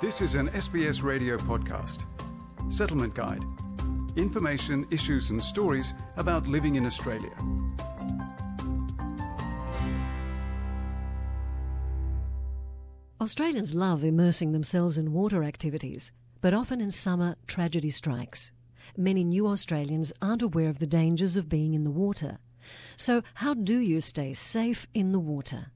This is an SBS radio podcast. Settlement Guide. Information, issues, and stories about living in Australia. Australians love immersing themselves in water activities, but often in summer, tragedy strikes. Many new Australians aren't aware of the dangers of being in the water. So, how do you stay safe in the water?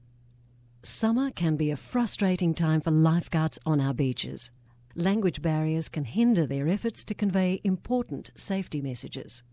Summer can be a frustrating time for lifeguards on our beaches. Language barriers can hinder their efforts to convey important safety messages.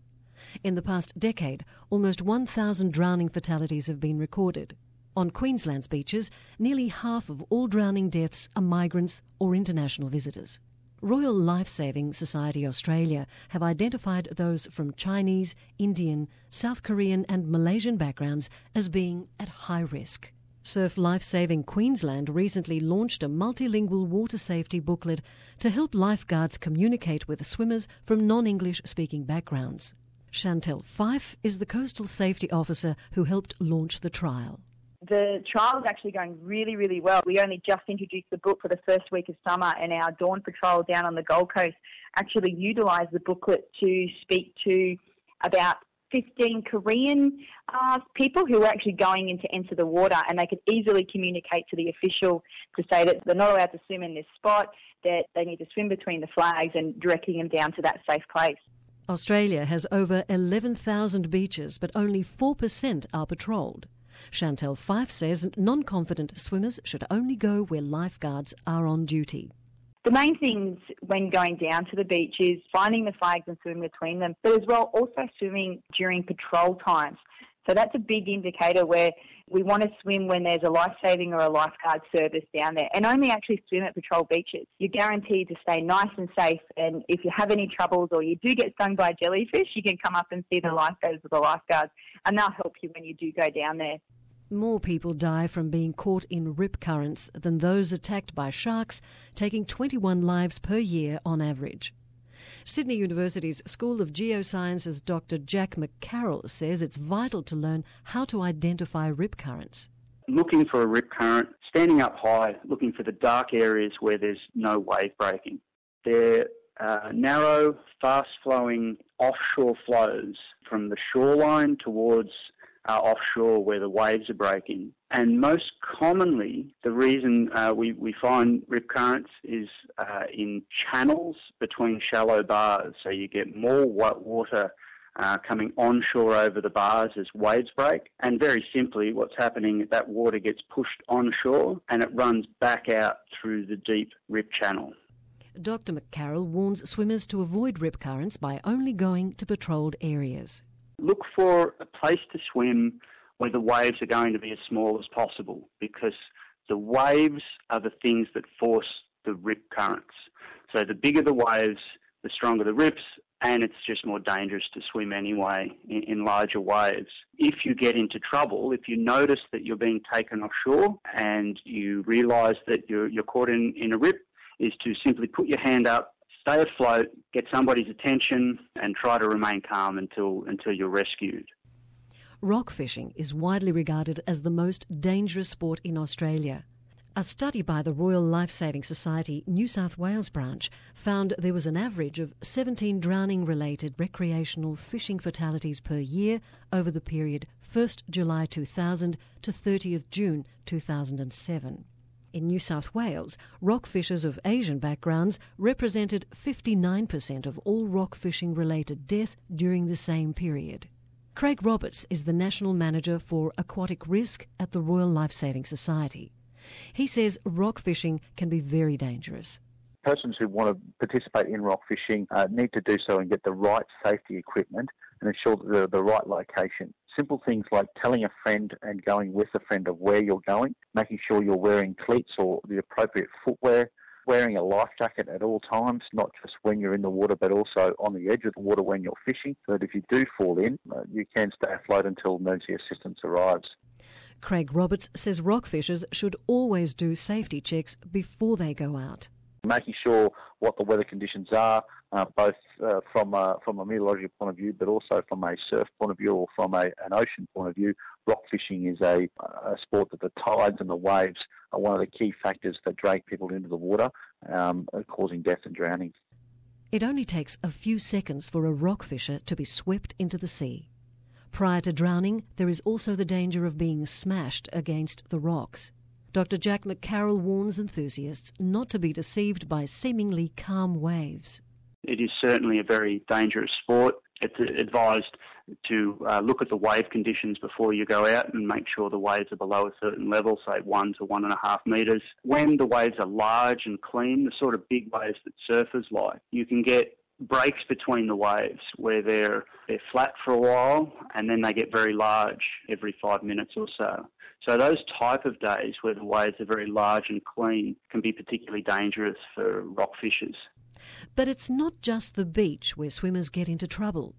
In the past decade, almost 1,000 drowning fatalities have been recorded. On Queensland's beaches, nearly half of all drowning deaths are migrants or international visitors. Royal Lifesaving Society Australia have identified those from Chinese, Indian, South Korean, and Malaysian backgrounds as being at high risk. Surf Lifesaving Queensland recently launched a multilingual water safety booklet to help lifeguards communicate with swimmers from non English speaking backgrounds. Chantel Fife is the Coastal Safety Officer who helped launch the trial. The trial is actually going really, really well. We only just introduced the book for the first week of summer, and our Dawn Patrol down on the Gold Coast actually utilised the booklet to speak to about 15 Korean uh, people who were actually going in to enter the water, and they could easily communicate to the official to say that they're not allowed to swim in this spot, that they need to swim between the flags, and directing them down to that safe place. Australia has over 11,000 beaches, but only 4% are patrolled. Chantel Fife says non confident swimmers should only go where lifeguards are on duty. The main things when going down to the beach is finding the flags and swimming between them, but as well also swimming during patrol times. So that's a big indicator where we want to swim when there's a life saving or a lifeguard service down there and only actually swim at patrol beaches. You're guaranteed to stay nice and safe and if you have any troubles or you do get stung by a jellyfish, you can come up and see the lifeguards or the lifeguards and they'll help you when you do go down there. More people die from being caught in rip currents than those attacked by sharks, taking 21 lives per year on average. Sydney University's School of Geosciences Dr. Jack McCarroll says it's vital to learn how to identify rip currents. Looking for a rip current, standing up high, looking for the dark areas where there's no wave breaking. They're uh, narrow, fast flowing offshore flows from the shoreline towards uh, offshore where the waves are breaking. And most commonly, the reason uh, we, we find rip currents is uh, in channels between shallow bars. So you get more white water uh, coming onshore over the bars as waves break. And very simply, what's happening, is that water gets pushed onshore and it runs back out through the deep rip channel. Dr. McCarroll warns swimmers to avoid rip currents by only going to patrolled areas look for a place to swim where the waves are going to be as small as possible because the waves are the things that force the rip currents. So the bigger the waves, the stronger the rips, and it's just more dangerous to swim anyway in, in, larger waves. If you get into trouble, if you notice that you're being taken offshore and you realise that you're, you're caught in, in a rip, is to simply put your hand up, stay afloat, get somebody's attention, and try to remain calm until, until you're rescued. Rock fishing is widely regarded as the most dangerous sport in Australia. A study by the Royal Lifesaving Society New South Wales branch found there was an average of 17 drowning related recreational fishing fatalities per year over the period 1st July 2000 to 30th June 2007. In New South Wales, rockfishers of Asian backgrounds represented 59% of all rock fishing related death during the same period. Craig Roberts is the National Manager for Aquatic Risk at the Royal Lifesaving Society. He says rock fishing can be very dangerous. Persons who want to participate in rock fishing uh, need to do so and get the right safety equipment and ensure that they're the right location. Simple things like telling a friend and going with a friend of where you're going, making sure you're wearing cleats or the appropriate footwear, wearing a life jacket at all times, not just when you're in the water, but also on the edge of the water when you're fishing, so that if you do fall in, uh, you can stay afloat until emergency assistance arrives. Craig Roberts says rockfishers should always do safety checks before they go out making sure what the weather conditions are, uh, both uh, from a, from a meteorological point of view, but also from a surf point of view or from a, an ocean point of view, rock fishing is a, a sport that the tides and the waves are one of the key factors that drag people into the water, um, causing death and drowning. It only takes a few seconds for a rock fisher to be swept into the sea. Prior to drowning, there is also the danger of being smashed against the rocks. Dr. Jack McCarroll warns enthusiasts not to be deceived by seemingly calm waves. It is certainly a very dangerous sport. It's advised to uh, look at the wave conditions before you go out and make sure the waves are below a certain level, say one to one and a half metres. When the waves are large and clean, the sort of big waves that surfers like, you can get breaks between the waves where they're they're flat for a while and then they get very large every five minutes or so. So those type of days where the waves are very large and clean can be particularly dangerous for rock fishers. But it's not just the beach where swimmers get into trouble.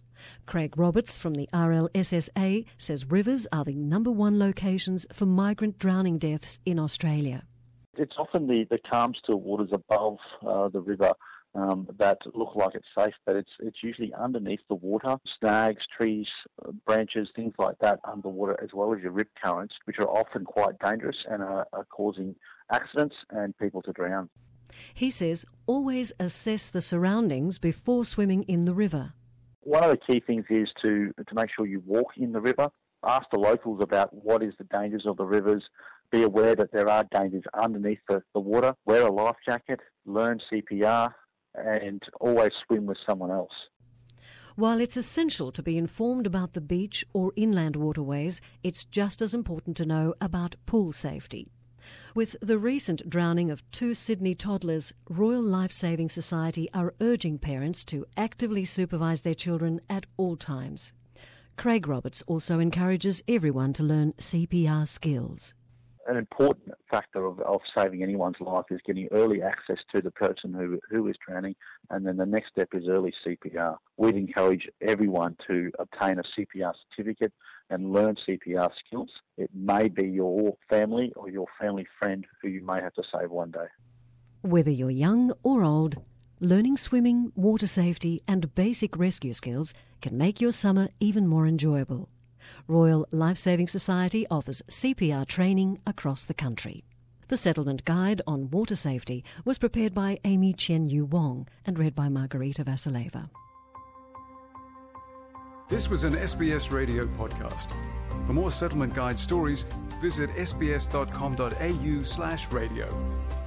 Craig Roberts from the RLSSA says rivers are the number one locations for migrant drowning deaths in Australia. It's often the, the calm, still waters above uh, the river um, that look like it's safe, but it's it's usually underneath the water, snags, trees, branches, things like that underwater, as well as your rip currents, which are often quite dangerous and are, are causing accidents and people to drown. He says always assess the surroundings before swimming in the river. One of the key things is to to make sure you walk in the river. Ask the locals about what is the dangers of the rivers. Be aware that there are dangers underneath the, the water. Wear a life jacket. Learn CPR and always swim with someone else. While it's essential to be informed about the beach or inland waterways, it's just as important to know about pool safety. With the recent drowning of two Sydney toddlers, Royal Life Saving Society are urging parents to actively supervise their children at all times. Craig Roberts also encourages everyone to learn CPR skills an important factor of, of saving anyone's life is getting early access to the person who, who is drowning, and then the next step is early CPR. We'd encourage everyone to obtain a CPR certificate and learn CPR skills. It may be your family or your family friend who you may have to save one day. Whether you're young or old, learning swimming, water safety, and basic rescue skills can make your summer even more enjoyable. Royal Life Saving Society offers CPR training across the country. The Settlement Guide on Water Safety was prepared by Amy Chen Yu Wong and read by Margarita Vasileva. This was an SBS radio podcast. For more Settlement Guide stories, visit sbs.com.au slash radio.